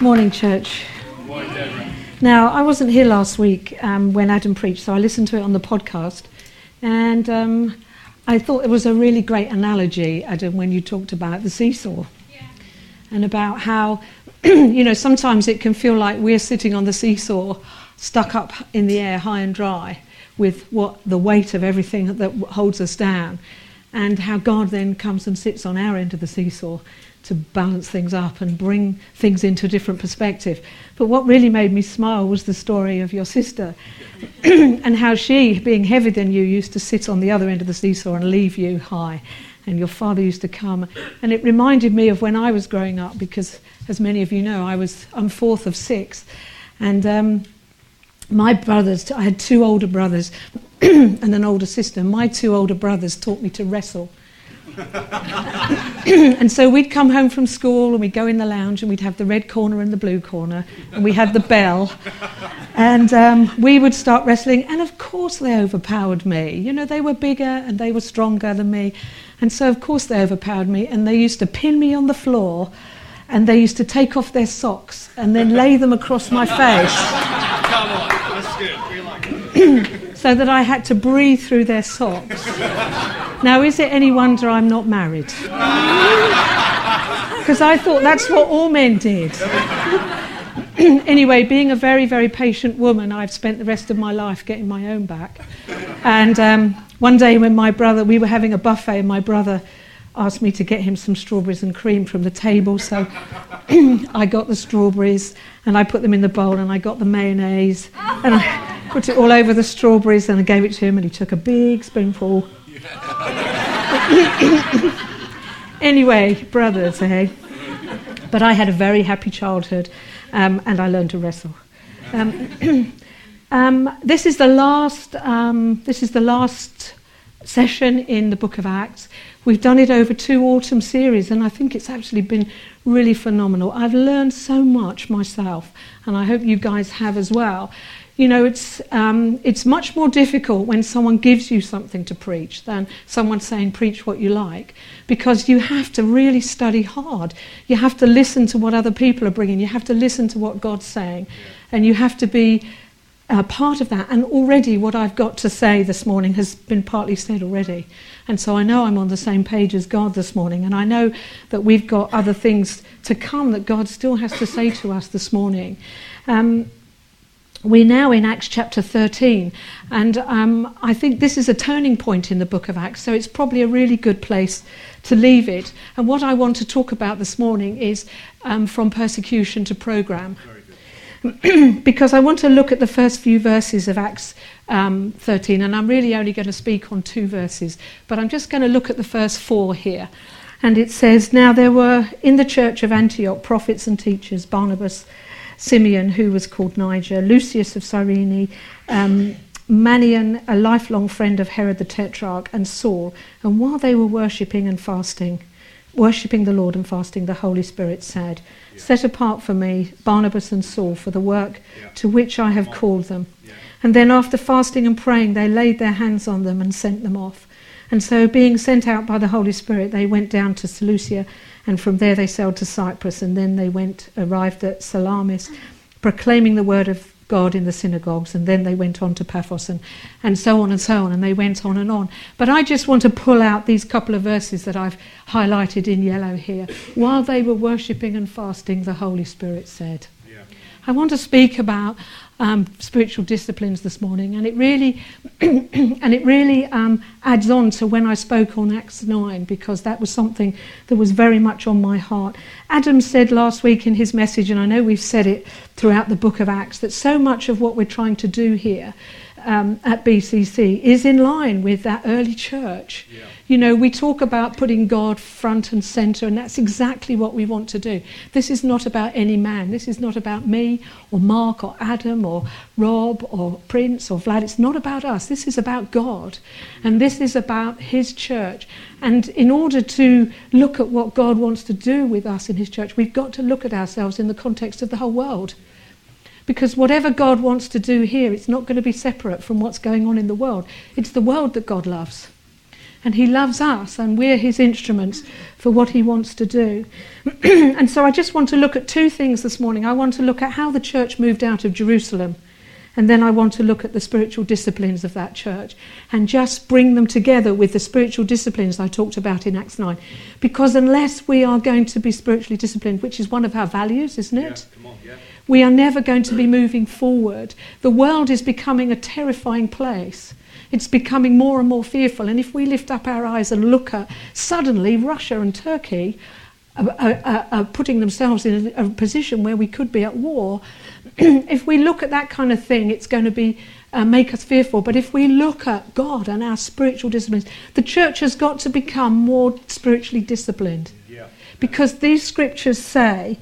Morning, church. Now, I wasn't here last week um, when Adam preached, so I listened to it on the podcast. And um, I thought it was a really great analogy, Adam, when you talked about the seesaw. And about how, you know, sometimes it can feel like we're sitting on the seesaw, stuck up in the air, high and dry, with what the weight of everything that holds us down. And how God then comes and sits on our end of the seesaw to balance things up and bring things into a different perspective. But what really made me smile was the story of your sister and how she, being heavier than you, used to sit on the other end of the seesaw and leave you high. And your father used to come. And it reminded me of when I was growing up because, as many of you know, I was, I'm fourth of six. And um, my brothers, I had two older brothers and an older sister. My two older brothers taught me to wrestle. and so we'd come home from school and we'd go in the lounge and we'd have the red corner and the blue corner and we had the bell and um, we would start wrestling and of course they overpowered me you know they were bigger and they were stronger than me and so of course they overpowered me and they used to pin me on the floor and they used to take off their socks and then lay them across my face Come on, that's good. We like it. so that I had to breathe through their socks. Now, is it any wonder I'm not married? Because I thought that's what all men did. anyway, being a very, very patient woman, I've spent the rest of my life getting my own back. And um, one day when my brother, we were having a buffet, and my brother asked me to get him some strawberries and cream from the table. So I got the strawberries and I put them in the bowl and I got the mayonnaise and I put it all over the strawberries and I gave it to him and he took a big spoonful. anyway, brothers, eh? But I had a very happy childhood um, and I learned to wrestle. Um, um, this is the last. Um, this is the last session in the Book of Acts. We've done it over two autumn series, and I think it's actually been really phenomenal. I've learned so much myself, and I hope you guys have as well. You know, it's, um, it's much more difficult when someone gives you something to preach than someone saying, preach what you like, because you have to really study hard. You have to listen to what other people are bringing, you have to listen to what God's saying, and you have to be uh, part of that. And already, what I've got to say this morning has been partly said already. And so I know I'm on the same page as God this morning. And I know that we've got other things to come that God still has to say to us this morning. Um, we're now in Acts chapter 13, and um, I think this is a turning point in the book of Acts, so it's probably a really good place to leave it. And what I want to talk about this morning is um, from persecution to program. because I want to look at the first few verses of Acts um, 13, and I'm really only going to speak on two verses, but I'm just going to look at the first four here. And it says, Now there were in the church of Antioch prophets and teachers Barnabas, Simeon, who was called Niger, Lucius of Cyrene, um, Manaen, a lifelong friend of Herod the Tetrarch, and Saul. And while they were worshipping and fasting, worshipping the Lord and fasting, the Holy Spirit said, yeah. Set apart for me Barnabas and Saul for the work yeah. to which I have called them. Yeah. And then, after fasting and praying, they laid their hands on them and sent them off. And so, being sent out by the Holy Spirit, they went down to Seleucia, and from there they sailed to Cyprus, and then they went, arrived at Salamis, proclaiming the word of God in the synagogues, and then they went on to Paphos and, and so on and so on, and they went on and on. But I just want to pull out these couple of verses that I've highlighted in yellow here. While they were worshipping and fasting, the Holy Spirit said. Yeah. I want to speak about um, spiritual disciplines this morning, and it really, and it really um, adds on to when I spoke on Acts 9 because that was something that was very much on my heart. Adam said last week in his message, and I know we've said it throughout the book of Acts, that so much of what we're trying to do here um, at BCC is in line with that early church. Yeah. You know, we talk about putting God front and center, and that's exactly what we want to do. This is not about any man. This is not about me or Mark or Adam or Rob or Prince or Vlad. It's not about us. This is about God. And this is about His church. And in order to look at what God wants to do with us in His church, we've got to look at ourselves in the context of the whole world. Because whatever God wants to do here, it's not going to be separate from what's going on in the world. It's the world that God loves. And He loves us, and we're His instruments for what He wants to do. and so I just want to look at two things this morning. I want to look at how the church moved out of Jerusalem, and then I want to look at the spiritual disciplines of that church and just bring them together with the spiritual disciplines I talked about in Acts 9. Because unless we are going to be spiritually disciplined, which is one of our values, isn't it? Yeah, on, yeah. We are never going to be moving forward. The world is becoming a terrifying place. It's becoming more and more fearful. And if we lift up our eyes and look at suddenly Russia and Turkey are, are, are putting themselves in a, a position where we could be at war, if we look at that kind of thing, it's going to be uh, make us fearful. But if we look at God and our spiritual disciplines, the church has got to become more spiritually disciplined. Yeah. Because these scriptures say,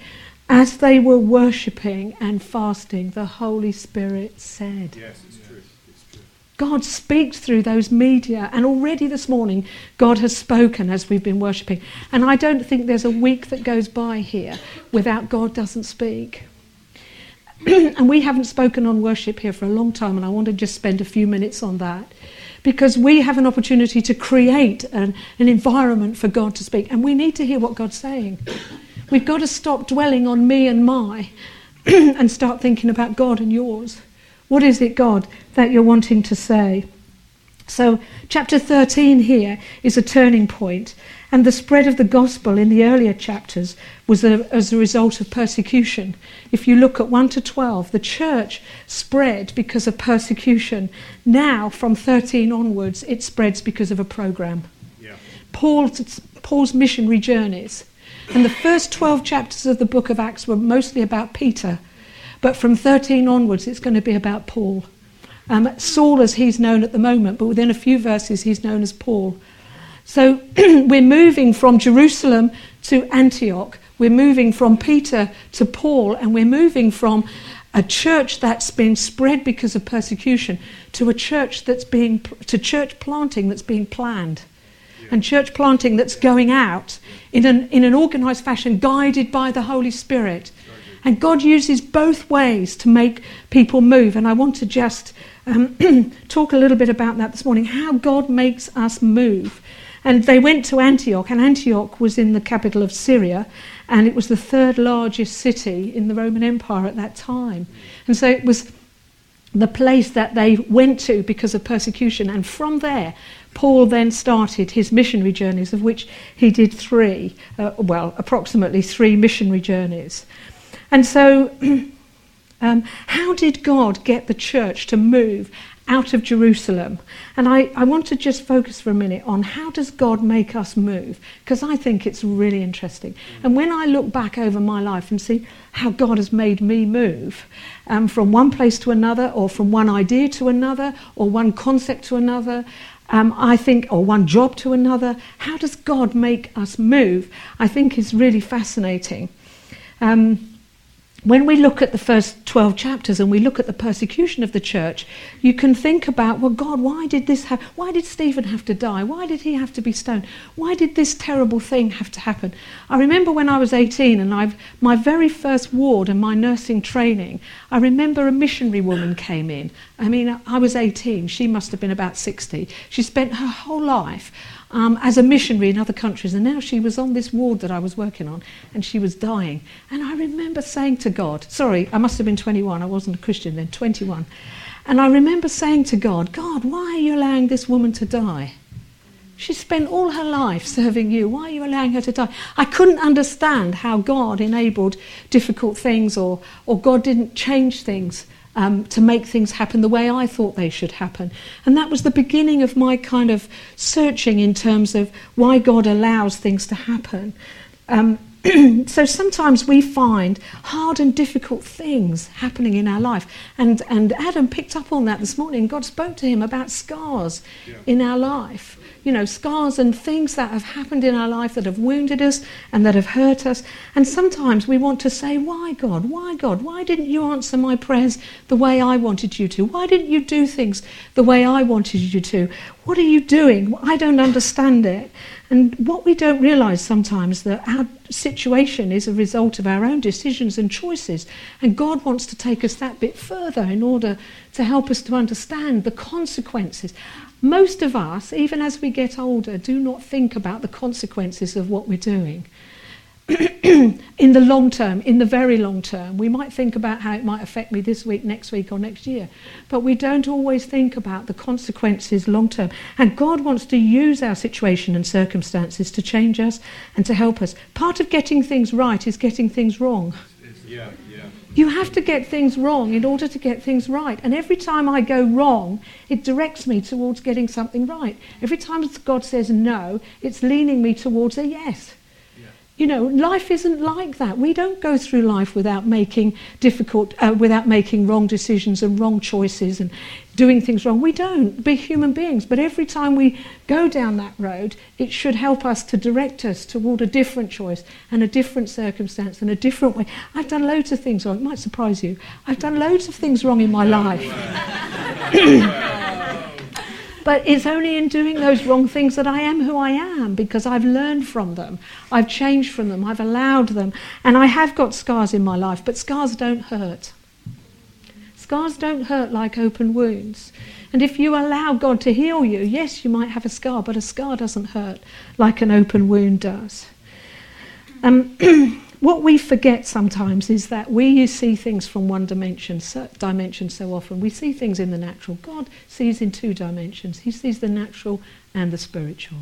as they were worshipping and fasting, the Holy Spirit said. Yes, it's true. It's true. God speaks through those media, and already this morning, God has spoken as we've been worshipping. And I don't think there's a week that goes by here without God doesn't speak. and we haven't spoken on worship here for a long time, and I want to just spend a few minutes on that. Because we have an opportunity to create an, an environment for God to speak, and we need to hear what God's saying. We've got to stop dwelling on me and my and start thinking about God and yours. What is it, God, that you're wanting to say? So, chapter 13 here is a turning point, and the spread of the gospel in the earlier chapters was a, as a result of persecution. If you look at 1 to 12, the church spread because of persecution. Now, from 13 onwards, it spreads because of a program. Yeah. Paul's, Paul's missionary journeys. And the first 12 chapters of the book of Acts were mostly about Peter, but from 13 onwards, it's going to be about Paul. Um, Saul, as he's known at the moment, but within a few verses, he's known as Paul. So we're moving from Jerusalem to Antioch. We're moving from Peter to Paul, and we're moving from a church that's been spread because of persecution to a church that's being to church planting that's being planned and church planting that's going out in an, in an organized fashion, guided by the Holy Spirit. And God uses both ways to make people move. And I want to just um, talk a little bit about that this morning how God makes us move. And they went to Antioch, and Antioch was in the capital of Syria, and it was the third largest city in the Roman Empire at that time. And so it was the place that they went to because of persecution. And from there, Paul then started his missionary journeys, of which he did three, uh, well, approximately three missionary journeys. And so, um, how did God get the church to move out of Jerusalem? And I, I want to just focus for a minute on how does God make us move? Because I think it's really interesting. And when I look back over my life and see how God has made me move um, from one place to another, or from one idea to another, or one concept to another, um, I think, or one job to another. How does God make us move? I think is really fascinating. Um, when we look at the first 12 chapters and we look at the persecution of the church, you can think about, well, God, why did this happen? Why did Stephen have to die? Why did he have to be stoned? Why did this terrible thing have to happen? I remember when I was 18 and I've, my very first ward and my nursing training, I remember a missionary woman came in. I mean, I was 18, she must have been about 60. She spent her whole life um, as a missionary in other countries. And now she was on this ward that I was working on and she was dying. And I remember saying to God, sorry, I must have been 21, I wasn't a Christian then, 21. And I remember saying to God, God, why are you allowing this woman to die? She spent all her life serving you. Why are you allowing her to die? I couldn't understand how God enabled difficult things or, or God didn't change things um, to make things happen the way I thought they should happen. And that was the beginning of my kind of searching in terms of why God allows things to happen. Um, so sometimes we find hard and difficult things happening in our life. And, and Adam picked up on that this morning. God spoke to him about scars yeah. in our life. You know, scars and things that have happened in our life that have wounded us and that have hurt us. And sometimes we want to say, Why, God? Why, God? Why didn't you answer my prayers the way I wanted you to? Why didn't you do things the way I wanted you to? What are you doing? I don't understand it. And what we don't realize sometimes that our situation is a result of our own decisions and choices. And God wants to take us that bit further in order to help us to understand the consequences. Most of us, even as we get older, do not think about the consequences of what we're doing. in the long term, in the very long term, we might think about how it might affect me this week, next week, or next year, but we don't always think about the consequences long term. And God wants to use our situation and circumstances to change us and to help us. Part of getting things right is getting things wrong. Yeah. You have to get things wrong in order to get things right. And every time I go wrong, it directs me towards getting something right. Every time God says no, it's leaning me towards a yes. You know, life isn't like that. We don't go through life without making difficult, uh, without making wrong decisions and wrong choices and doing things wrong. We don't. Be human beings. But every time we go down that road, it should help us to direct us toward a different choice and a different circumstance and a different way. I've done loads of things wrong. It might surprise you. I've done loads of things wrong in my life. But it's only in doing those wrong things that I am who I am because I've learned from them. I've changed from them. I've allowed them. And I have got scars in my life, but scars don't hurt. Scars don't hurt like open wounds. And if you allow God to heal you, yes, you might have a scar, but a scar doesn't hurt like an open wound does. Um, what we forget sometimes is that we see things from one dimension, so, dimension so often. We see things in the natural. God sees in two dimensions. He sees the natural and the spiritual.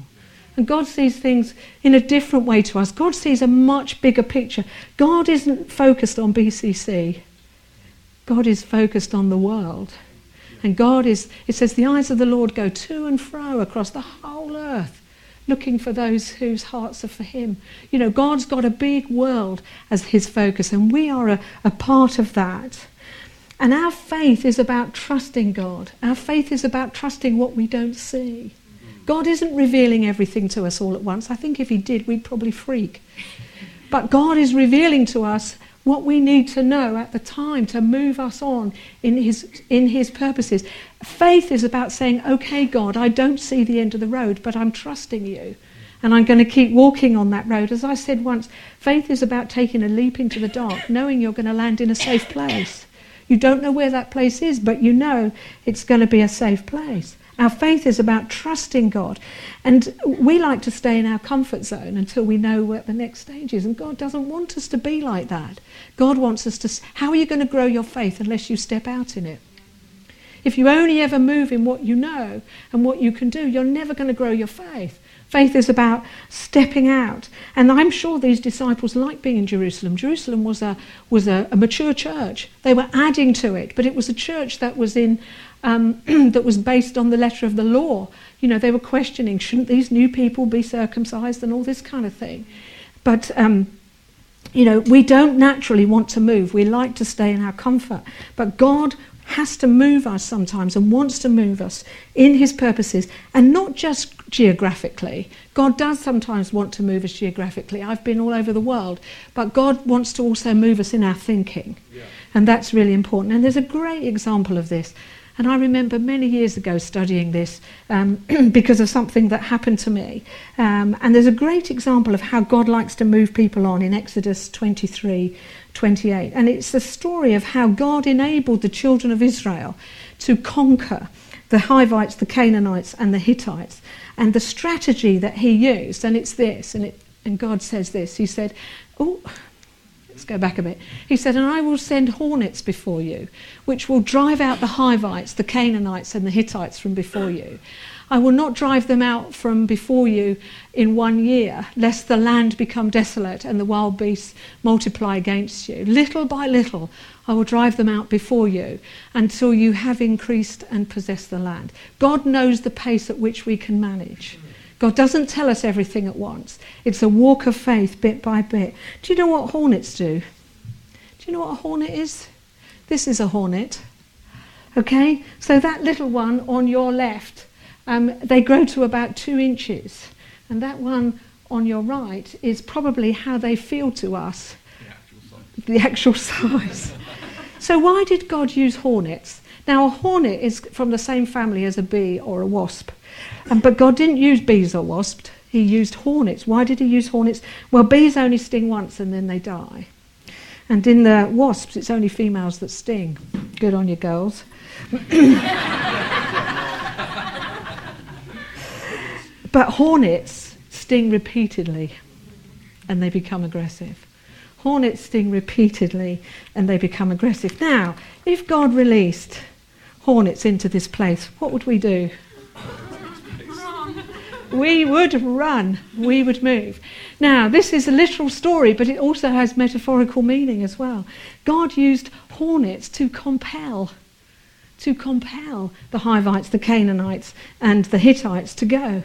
And God sees things in a different way to us. God sees a much bigger picture. God isn't focused on BCC. God is focused on the world. And God is, it says, the eyes of the Lord go to and fro across the whole earth looking for those whose hearts are for Him. You know, God's got a big world as His focus, and we are a, a part of that. And our faith is about trusting God. Our faith is about trusting what we don't see. God isn't revealing everything to us all at once. I think if He did, we'd probably freak. But God is revealing to us what we need to know at the time to move us on in his, in his purposes. Faith is about saying, okay, God, I don't see the end of the road, but I'm trusting you. And I'm going to keep walking on that road. As I said once, faith is about taking a leap into the dark, knowing you're going to land in a safe place. You don't know where that place is, but you know it's going to be a safe place. Our faith is about trusting God. And we like to stay in our comfort zone until we know what the next stage is. And God doesn't want us to be like that. God wants us to. How are you going to grow your faith unless you step out in it? If you only ever move in what you know and what you can do, you're never going to grow your faith. Faith is about stepping out. And I'm sure these disciples liked being in Jerusalem. Jerusalem was a, was a, a mature church. They were adding to it, but it was a church that was in um, that was based on the letter of the law. You know, they were questioning, shouldn't these new people be circumcised and all this kind of thing. But, um, you know, we don't naturally want to move. We like to stay in our comfort. But God has to move us sometimes and wants to move us in his purposes and not just geographically. God does sometimes want to move us geographically. I've been all over the world, but God wants to also move us in our thinking. Yeah. And that's really important. And there's a great example of this and I remember many years ago studying this um, because of something that happened to me. Um, and there's a great example of how God likes to move people on in Exodus 23 28. And it's the story of how God enabled the children of Israel to conquer the Hivites, the Canaanites, and the Hittites. And the strategy that he used, and it's this, and, it, and God says this He said, Oh, Let's go back a bit. He said, And I will send hornets before you, which will drive out the Hivites, the Canaanites, and the Hittites from before you. I will not drive them out from before you in one year, lest the land become desolate and the wild beasts multiply against you. Little by little, I will drive them out before you until you have increased and possessed the land. God knows the pace at which we can manage. God doesn't tell us everything at once. It's a walk of faith bit by bit. Do you know what hornets do? Do you know what a hornet is? This is a hornet. Okay? So that little one on your left, um, they grow to about two inches. And that one on your right is probably how they feel to us the actual size. so, why did God use hornets? Now, a hornet is from the same family as a bee or a wasp. Um, but God didn't use bees or wasps, He used hornets. Why did He use hornets? Well, bees only sting once and then they die. And in the wasps, it's only females that sting. Good on you, girls. but hornets sting repeatedly and they become aggressive. Hornets sting repeatedly and they become aggressive. Now, if God released hornets into this place, what would we do? We would run, we would move. Now, this is a literal story, but it also has metaphorical meaning as well. God used hornets to compel, to compel the Hivites, the Canaanites, and the Hittites to go.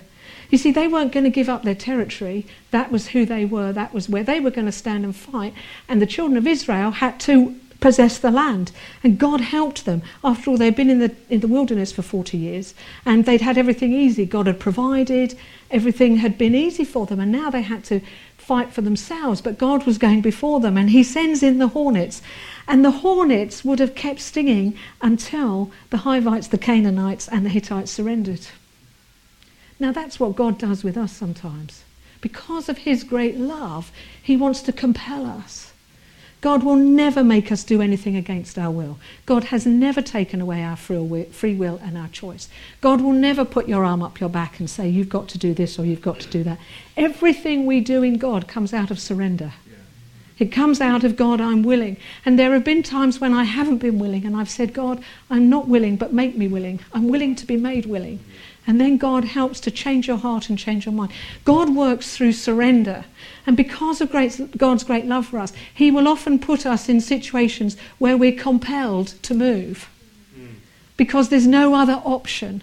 You see, they weren't going to give up their territory. That was who they were. That was where they were going to stand and fight. And the children of Israel had to possess the land. And God helped them. After all, they'd been in the, in the wilderness for 40 years and they'd had everything easy. God had provided, everything had been easy for them. And now they had to fight for themselves. But God was going before them and He sends in the hornets. And the hornets would have kept stinging until the Hivites, the Canaanites, and the Hittites surrendered. Now, that's what God does with us sometimes. Because of his great love, he wants to compel us. God will never make us do anything against our will. God has never taken away our free will and our choice. God will never put your arm up your back and say, You've got to do this or you've got to do that. Everything we do in God comes out of surrender. It comes out of God, I'm willing. And there have been times when I haven't been willing and I've said, God, I'm not willing, but make me willing. I'm willing to be made willing. And then God helps to change your heart and change your mind. God works through surrender. And because of great, God's great love for us, He will often put us in situations where we're compelled to move because there's no other option.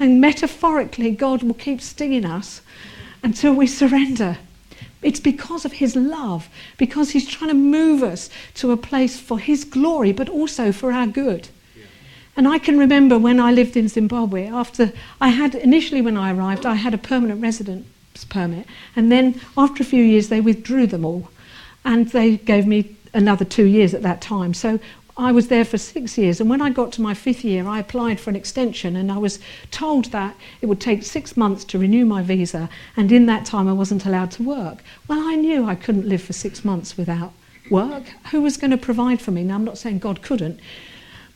And metaphorically, God will keep stinging us until we surrender. It's because of His love, because He's trying to move us to a place for His glory, but also for our good. And I can remember when I lived in Zimbabwe, after I had, initially when I arrived, I had a permanent residence permit. And then after a few years, they withdrew them all. And they gave me another two years at that time. So I was there for six years. And when I got to my fifth year, I applied for an extension. And I was told that it would take six months to renew my visa. And in that time, I wasn't allowed to work. Well, I knew I couldn't live for six months without work. Who was going to provide for me? Now, I'm not saying God couldn't.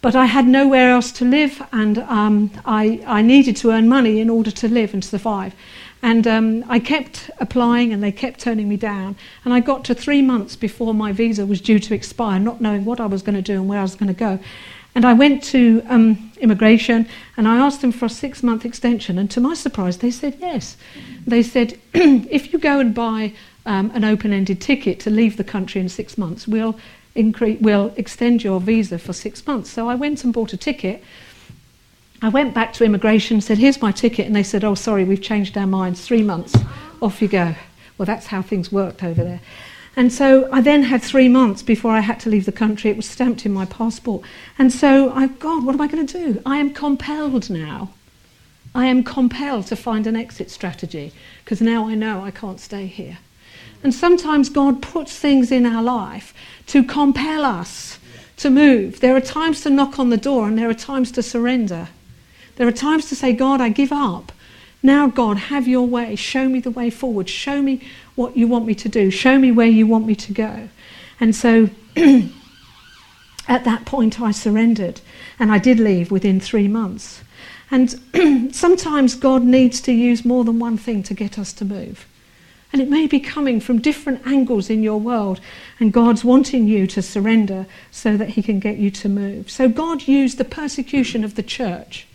But I had nowhere else to live, and um, I, I needed to earn money in order to live and survive. And um, I kept applying, and they kept turning me down. And I got to three months before my visa was due to expire, not knowing what I was going to do and where I was going to go. And I went to um, immigration and I asked them for a six month extension. And to my surprise, they said yes. They said, if you go and buy um, an open ended ticket to leave the country in six months, we'll will extend your visa for six months. So I went and bought a ticket. I went back to immigration, said, Here's my ticket. And they said, Oh, sorry, we've changed our minds. Three months. Off you go. Well, that's how things worked over there. And so I then had three months before I had to leave the country. It was stamped in my passport. And so I, God, what am I going to do? I am compelled now. I am compelled to find an exit strategy because now I know I can't stay here. And sometimes God puts things in our life to compel us to move. There are times to knock on the door and there are times to surrender. There are times to say, God, I give up. Now, God, have your way. Show me the way forward. Show me what you want me to do. Show me where you want me to go. And so at that point, I surrendered and I did leave within three months. And sometimes God needs to use more than one thing to get us to move. And it may be coming from different angles in your world, and God's wanting you to surrender so that He can get you to move. So God used the persecution of the church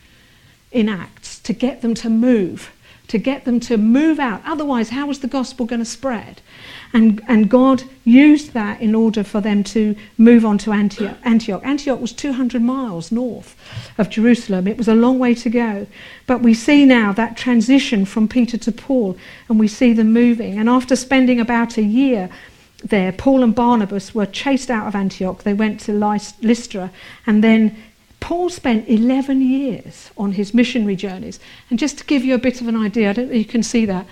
in Acts to get them to move to get them to move out. Otherwise, how was the gospel going to spread? And, and God used that in order for them to move on to Antioch. Antioch. Antioch was 200 miles north of Jerusalem. It was a long way to go. But we see now that transition from Peter to Paul, and we see them moving. And after spending about a year there, Paul and Barnabas were chased out of Antioch. They went to Lystra, and then Paul spent 11 years on his missionary journeys. And just to give you a bit of an idea, I don't know if you can see that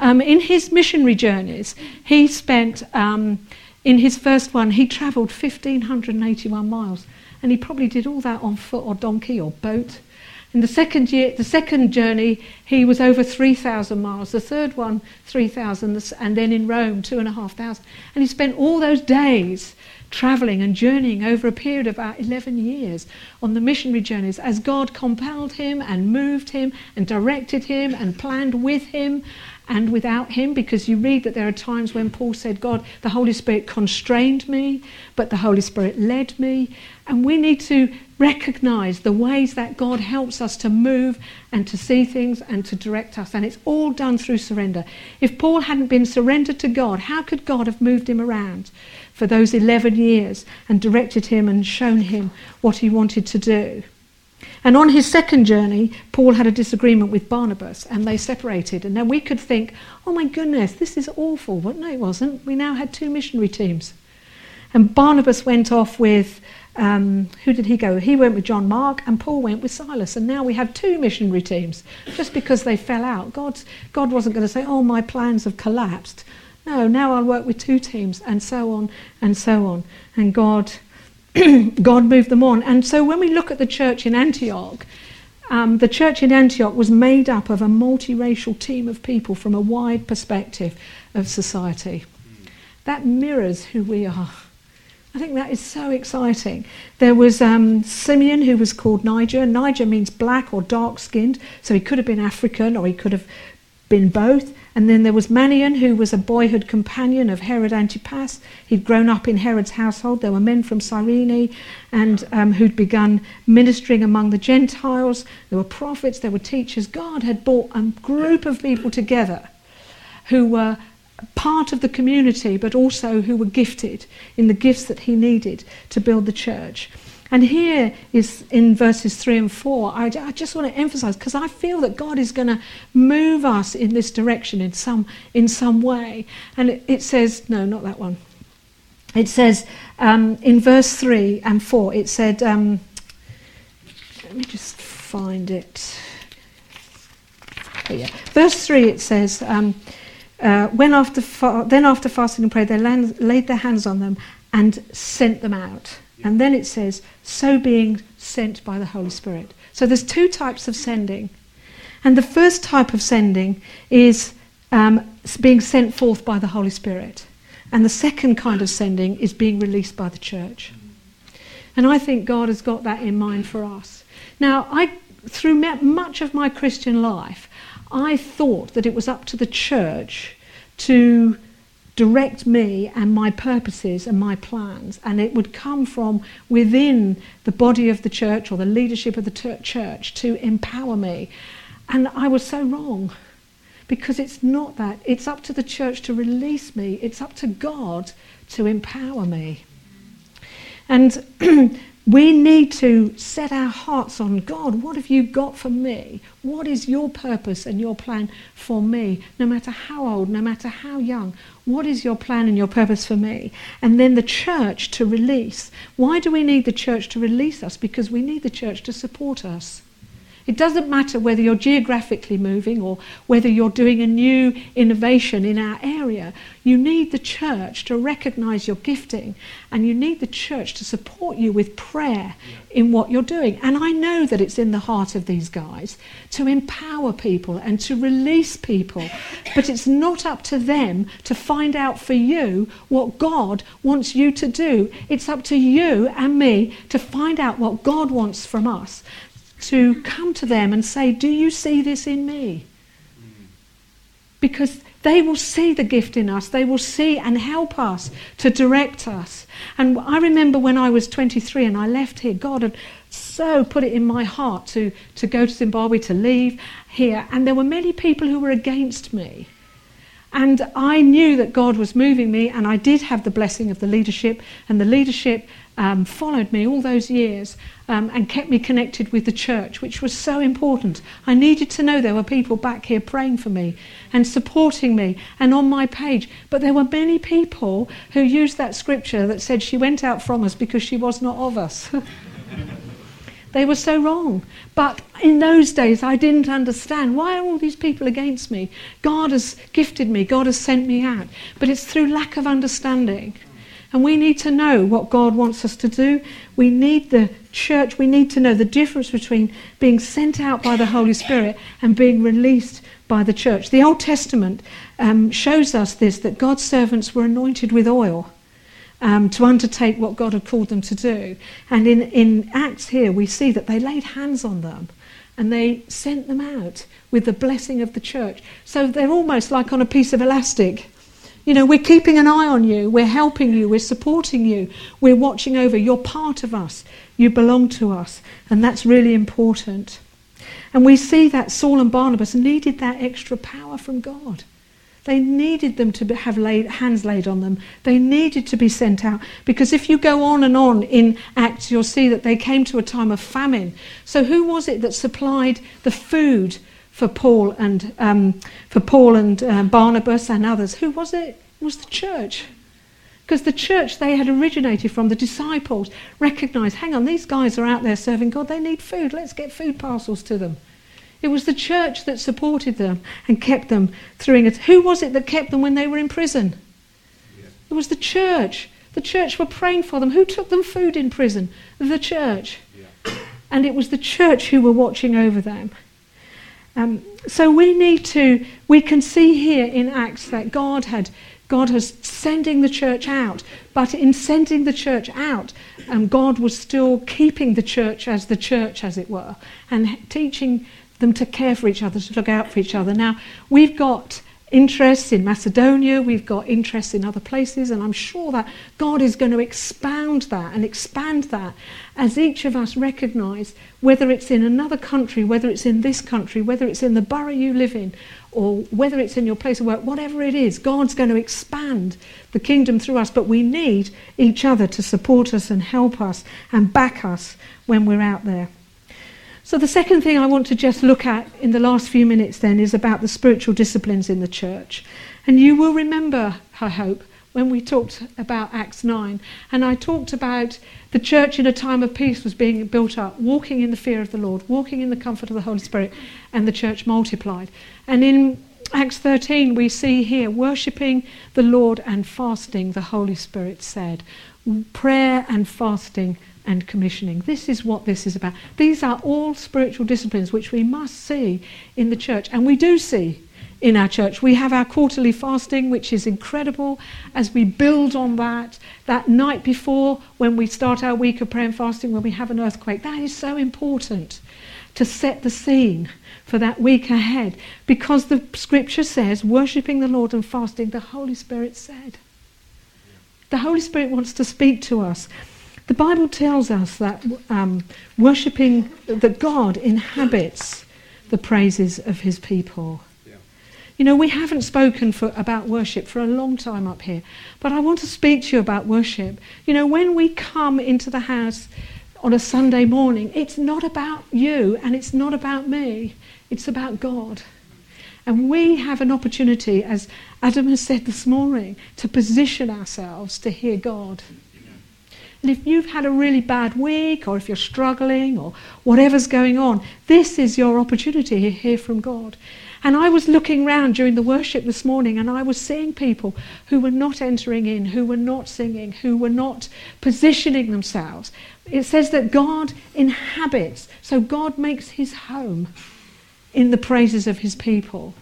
um, in his missionary journeys, he spent, um, in his first one, he travelled 1,581 miles. And he probably did all that on foot or donkey or boat. In the second year, the second journey, he was over 3,000 miles. The third one, 3,000, and then in Rome, 2,500. And he spent all those days traveling and journeying over a period of about 11 years on the missionary journeys as God compelled him and moved him and directed him and planned with him and without him because you read that there are times when Paul said, God, the Holy Spirit constrained me, but the Holy Spirit led me. And we need to recognize the ways that God helps us to move and to see things and to direct us. And it's all done through surrender. If Paul hadn't been surrendered to God, how could God have moved him around for those 11 years and directed him and shown him what he wanted to do? And on his second journey, Paul had a disagreement with Barnabas and they separated. And then we could think, oh my goodness, this is awful. But no, it wasn't. We now had two missionary teams. And Barnabas went off with, um, who did he go? He went with John Mark and Paul went with Silas. And now we have two missionary teams just because they fell out. God, God wasn't going to say, oh, my plans have collapsed. No, now I'll work with two teams and so on and so on. And God God moved them on. And so when we look at the church in Antioch, um, the church in Antioch was made up of a multiracial team of people from a wide perspective of society. That mirrors who we are. I think that is so exciting. There was um, Simeon, who was called Niger. Niger means black or dark skinned, so he could have been African or he could have been both. And then there was Manaen, who was a boyhood companion of Herod Antipas. He'd grown up in Herod's household. There were men from Cyrene and um, who'd begun ministering among the Gentiles. There were prophets, there were teachers. God had brought a group of people together who were part of the community, but also who were gifted in the gifts that he needed to build the church. And here is in verses 3 and 4, I, I just want to emphasize because I feel that God is going to move us in this direction in some, in some way. And it, it says, no, not that one. It says um, in verse 3 and 4, it said, um, let me just find it. Oh, yeah. Verse 3, it says, um, uh, when after fa- then after fasting and prayer, they land, laid their hands on them and sent them out. And then it says, so being sent by the Holy Spirit. So there's two types of sending. And the first type of sending is um, being sent forth by the Holy Spirit. And the second kind of sending is being released by the church. And I think God has got that in mind for us. Now, I, through much of my Christian life, I thought that it was up to the church to direct me and my purposes and my plans. And it would come from within the body of the church or the leadership of the church to empower me. And I was so wrong because it's not that. It's up to the church to release me, it's up to God to empower me. And We need to set our hearts on God. What have you got for me? What is your purpose and your plan for me? No matter how old, no matter how young, what is your plan and your purpose for me? And then the church to release. Why do we need the church to release us? Because we need the church to support us. It doesn't matter whether you're geographically moving or whether you're doing a new innovation in our area. You need the church to recognize your gifting and you need the church to support you with prayer in what you're doing. And I know that it's in the heart of these guys to empower people and to release people, but it's not up to them to find out for you what God wants you to do. It's up to you and me to find out what God wants from us to come to them and say, Do you see this in me? Because they will see the gift in us. They will see and help us to direct us. And I remember when I was 23 and I left here, God had so put it in my heart to, to go to Zimbabwe, to leave here. And there were many people who were against me. And I knew that God was moving me, and I did have the blessing of the leadership, and the leadership um, followed me all those years um, and kept me connected with the church, which was so important. I needed to know there were people back here praying for me and supporting me and on my page. But there were many people who used that scripture that said she went out from us because she was not of us. they were so wrong. But in those days, I didn't understand why are all these people against me? God has gifted me, God has sent me out. But it's through lack of understanding. And we need to know what God wants us to do. We need the church, we need to know the difference between being sent out by the Holy Spirit and being released by the church. The Old Testament um, shows us this that God's servants were anointed with oil. Um, to undertake what God had called them to do. And in, in Acts here, we see that they laid hands on them and they sent them out with the blessing of the church. So they're almost like on a piece of elastic. You know, we're keeping an eye on you, we're helping you, we're supporting you, we're watching over. You're part of us, you belong to us, and that's really important. And we see that Saul and Barnabas needed that extra power from God. They needed them to have laid, hands laid on them. They needed to be sent out. Because if you go on and on in Acts, you'll see that they came to a time of famine. So, who was it that supplied the food for Paul and um, for Paul and uh, Barnabas and others. Who was it? It was the church. Because the church they had originated from, the disciples recognized, hang on, these guys are out there serving God, they need food, let's get food parcels to them. It was the church that supported them and kept them through it. Who was it that kept them when they were in prison? It was the church. The church were praying for them. Who took them food in prison? The church. And it was the church who were watching over them. Um, so we need to, we can see here in Acts that God had, God was sending the church out, but in sending the church out, um, God was still keeping the church as the church, as it were, and teaching them to care for each other, to look out for each other. Now, we've got interests in Macedonia, we've got interests in other places, and I'm sure that God is going to expound that and expand that as each of us recognise whether it's in another country, whether it's in this country, whether it's in the borough you live in, or whether it's in your place of work, whatever it is, God's going to expand the kingdom through us. But we need each other to support us and help us and back us when we're out there. So, the second thing I want to just look at in the last few minutes then is about the spiritual disciplines in the church. And you will remember, I hope, when we talked about Acts 9, and I talked about the church in a time of peace was being built up, walking in the fear of the Lord, walking in the comfort of the Holy Spirit, and the church multiplied. And in Acts 13, we see here worshipping the Lord and fasting, the Holy Spirit said. Prayer and fasting and commissioning. This is what this is about. These are all spiritual disciplines which we must see in the church, and we do see in our church. We have our quarterly fasting, which is incredible as we build on that. That night before, when we start our week of prayer and fasting, when we have an earthquake, that is so important to set the scene for that week ahead because the scripture says, worshipping the Lord and fasting, the Holy Spirit said. The Holy Spirit wants to speak to us. The Bible tells us that um, worshipping, that God inhabits the praises of his people. You know, we haven't spoken for, about worship for a long time up here, but I want to speak to you about worship. You know, when we come into the house on a Sunday morning, it's not about you and it's not about me, it's about God. And we have an opportunity, as Adam has said this morning, to position ourselves to hear God. And if you've had a really bad week, or if you're struggling, or whatever's going on, this is your opportunity to hear from God. And I was looking round during the worship this morning and I was seeing people who were not entering in, who were not singing, who were not positioning themselves. It says that God inhabits, so God makes his home in the praises of his people.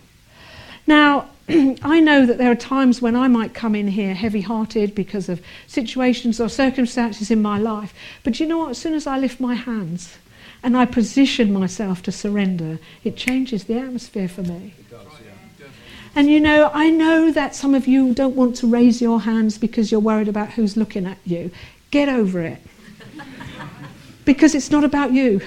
Now, I know that there are times when I might come in here heavy hearted because of situations or circumstances in my life. But you know what? As soon as I lift my hands and I position myself to surrender, it changes the atmosphere for me. And you know, I know that some of you don't want to raise your hands because you're worried about who's looking at you. Get over it. because it's not about you.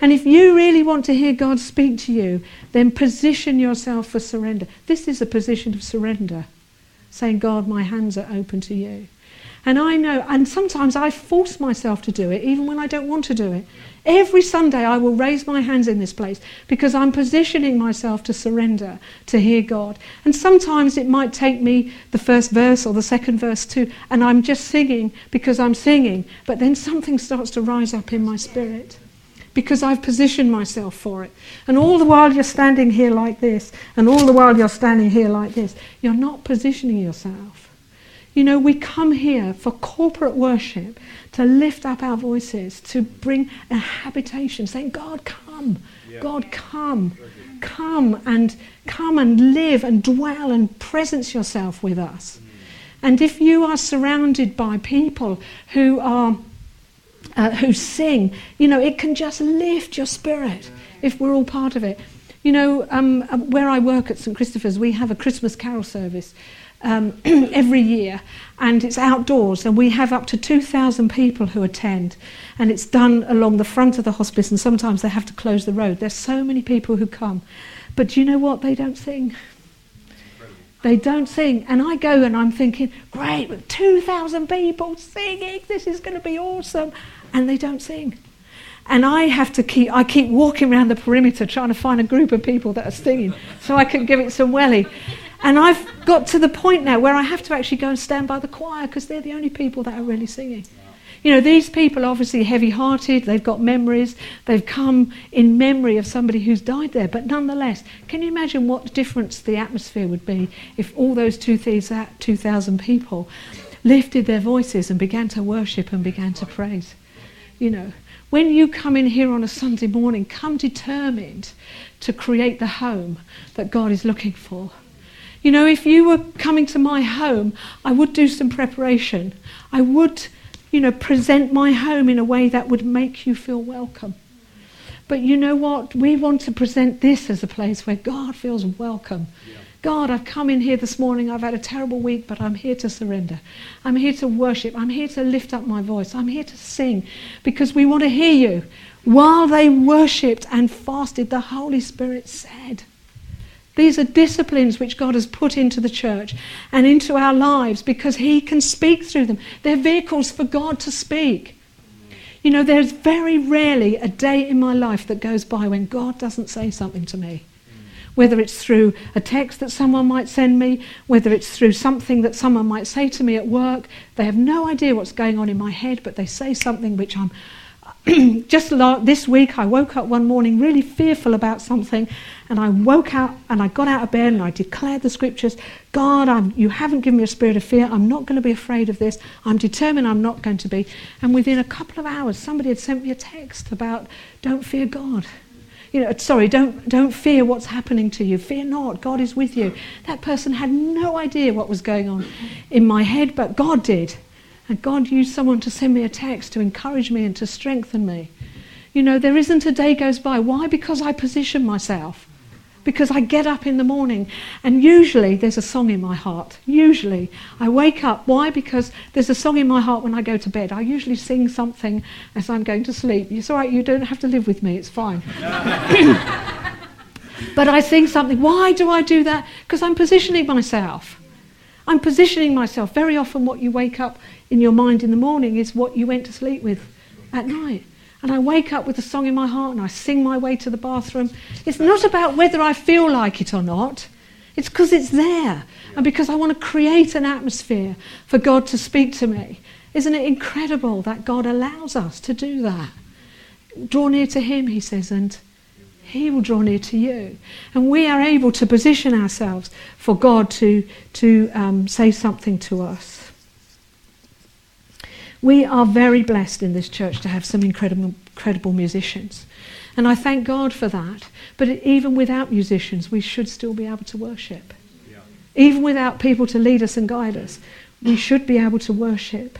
And if you really want to hear God speak to you, then position yourself for surrender. This is a position of surrender, saying, God, my hands are open to you. And I know, and sometimes I force myself to do it, even when I don't want to do it. Every Sunday, I will raise my hands in this place because I'm positioning myself to surrender, to hear God. And sometimes it might take me the first verse or the second verse too, and I'm just singing because I'm singing, but then something starts to rise up in my spirit because I've positioned myself for it. And all the while you're standing here like this, and all the while you're standing here like this, you're not positioning yourself. You know, we come here for corporate worship to lift up our voices, to bring a habitation, saying, God, come, yeah. God, come, come and come and live and dwell and presence yourself with us. Mm. And if you are surrounded by people who are uh, who sing, you know, it can just lift your spirit if we're all part of it. You know, um, uh, where I work at St Christopher's, we have a Christmas carol service um, every year, and it's outdoors, and we have up to 2,000 people who attend, and it's done along the front of the hospice, and sometimes they have to close the road. There's so many people who come, but do you know what? They don't sing. They don't sing. And I go and I'm thinking, great, with 2,000 people singing, this is going to be awesome. And they don't sing. And I have to keep, I keep walking around the perimeter trying to find a group of people that are singing so I can give it some welly. And I've got to the point now where I have to actually go and stand by the choir because they're the only people that are really singing. You know, these people are obviously heavy hearted, they've got memories, they've come in memory of somebody who's died there. But nonetheless, can you imagine what difference the atmosphere would be if all those 2,000 people lifted their voices and began to worship and began to praise? You know, when you come in here on a Sunday morning, come determined to create the home that God is looking for. You know, if you were coming to my home, I would do some preparation. I would you know, present my home in a way that would make you feel welcome. But you know what? We want to present this as a place where God feels welcome. Yeah. God, I've come in here this morning. I've had a terrible week, but I'm here to surrender. I'm here to worship. I'm here to lift up my voice. I'm here to sing because we want to hear you. While they worshipped and fasted, the Holy Spirit said, these are disciplines which God has put into the church and into our lives because He can speak through them. They're vehicles for God to speak. You know, there's very rarely a day in my life that goes by when God doesn't say something to me. Whether it's through a text that someone might send me, whether it's through something that someone might say to me at work, they have no idea what's going on in my head, but they say something which I'm just this week, I woke up one morning really fearful about something, and I woke up and I got out of bed and I declared the scriptures God, I'm, you haven't given me a spirit of fear. I'm not going to be afraid of this. I'm determined I'm not going to be. And within a couple of hours, somebody had sent me a text about don't fear God. You know, sorry, don't, don't fear what's happening to you. Fear not, God is with you. That person had no idea what was going on in my head, but God did. And God used someone to send me a text to encourage me and to strengthen me. You know, there isn't a day goes by. Why? Because I position myself. Because I get up in the morning and usually there's a song in my heart. Usually I wake up. Why? Because there's a song in my heart when I go to bed. I usually sing something as I'm going to sleep. It's all right, you don't have to live with me, it's fine. but I sing something. Why do I do that? Because I'm positioning myself. I'm positioning myself. Very often, what you wake up in your mind in the morning is what you went to sleep with at night. And I wake up with a song in my heart and I sing my way to the bathroom. It's not about whether I feel like it or not. It's because it's there and because I want to create an atmosphere for God to speak to me. Isn't it incredible that God allows us to do that? Draw near to Him, He says, and He will draw near to you. And we are able to position ourselves for God to, to um, say something to us. We are very blessed in this church to have some incredible, incredible musicians. And I thank God for that. But even without musicians, we should still be able to worship. Yeah. Even without people to lead us and guide us, we should be able to worship.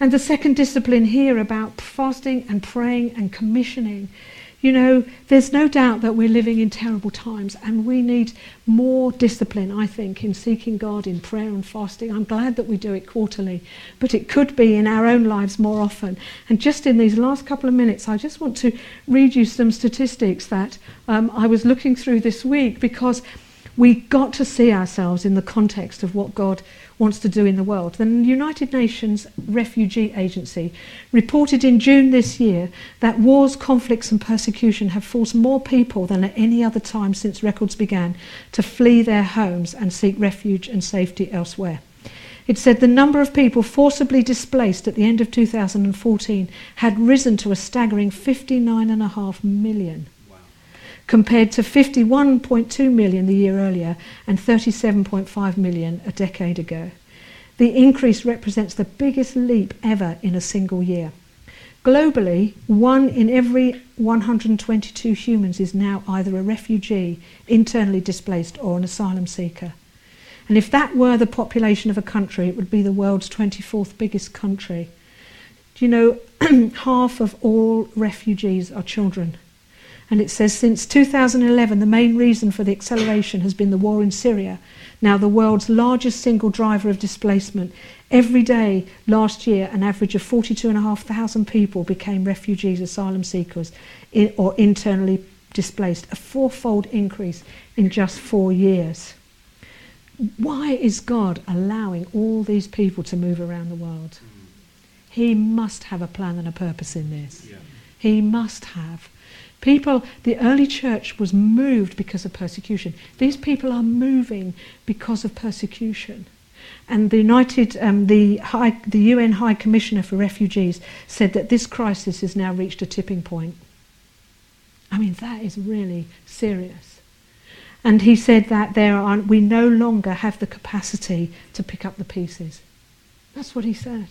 And the second discipline here about fasting and praying and commissioning, you know, there's no doubt that we're living in terrible times and we need more discipline, I think, in seeking God in prayer and fasting. I'm glad that we do it quarterly, but it could be in our own lives more often. And just in these last couple of minutes, I just want to read you some statistics that um, I was looking through this week because we got to see ourselves in the context of what God wants to do in the world. The United Nations Refugee Agency reported in June this year that wars, conflicts, and persecution have forced more people than at any other time since records began to flee their homes and seek refuge and safety elsewhere. It said the number of people forcibly displaced at the end of 2014 had risen to a staggering 59.5 million compared to 51.2 million the year earlier and 37.5 million a decade ago. The increase represents the biggest leap ever in a single year. Globally, one in every 122 humans is now either a refugee, internally displaced, or an asylum seeker. And if that were the population of a country, it would be the world's 24th biggest country. Do you know, half of all refugees are children. And it says since 2011, the main reason for the acceleration has been the war in Syria, now the world's largest single driver of displacement. Every day last year, an average of 42,500 people became refugees, asylum seekers, in, or internally displaced, a fourfold increase in just four years. Why is God allowing all these people to move around the world? He must have a plan and a purpose in this. Yeah. He must have. People, the early church was moved because of persecution. These people are moving because of persecution. And the United, um, the, High, the UN High Commissioner for Refugees said that this crisis has now reached a tipping point. I mean, that is really serious. And he said that there are, we no longer have the capacity to pick up the pieces. That's what he said.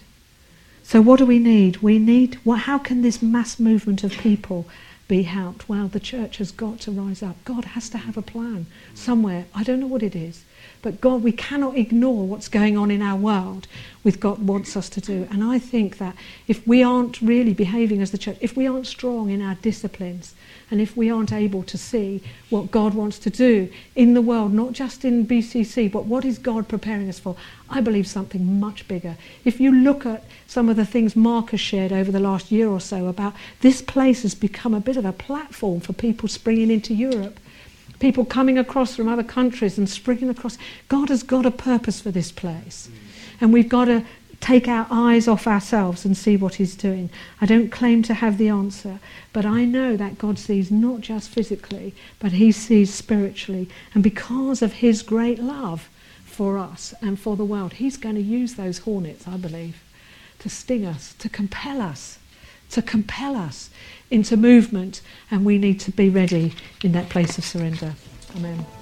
So what do we need? We need, well, how can this mass movement of people be helped. Well, the church has got to rise up. God has to have a plan somewhere. I don't know what it is. But God, we cannot ignore what's going on in our world with God wants us to do. And I think that if we aren't really behaving as the church, if we aren't strong in our disciplines, and if we aren't able to see what God wants to do in the world, not just in BCC, but what is God preparing us for, I believe something much bigger. If you look at some of the things Mark has shared over the last year or so about this place has become a bit of a platform for people springing into Europe people coming across from other countries and springing across. God has got a purpose for this place. Mm. And we've got to take our eyes off ourselves and see what He's doing. I don't claim to have the answer, but I know that God sees not just physically, but He sees spiritually. And because of His great love for us and for the world, He's going to use those hornets, I believe, to sting us, to compel us, to compel us into movement, and we need to be ready in that place of surrender. Amen.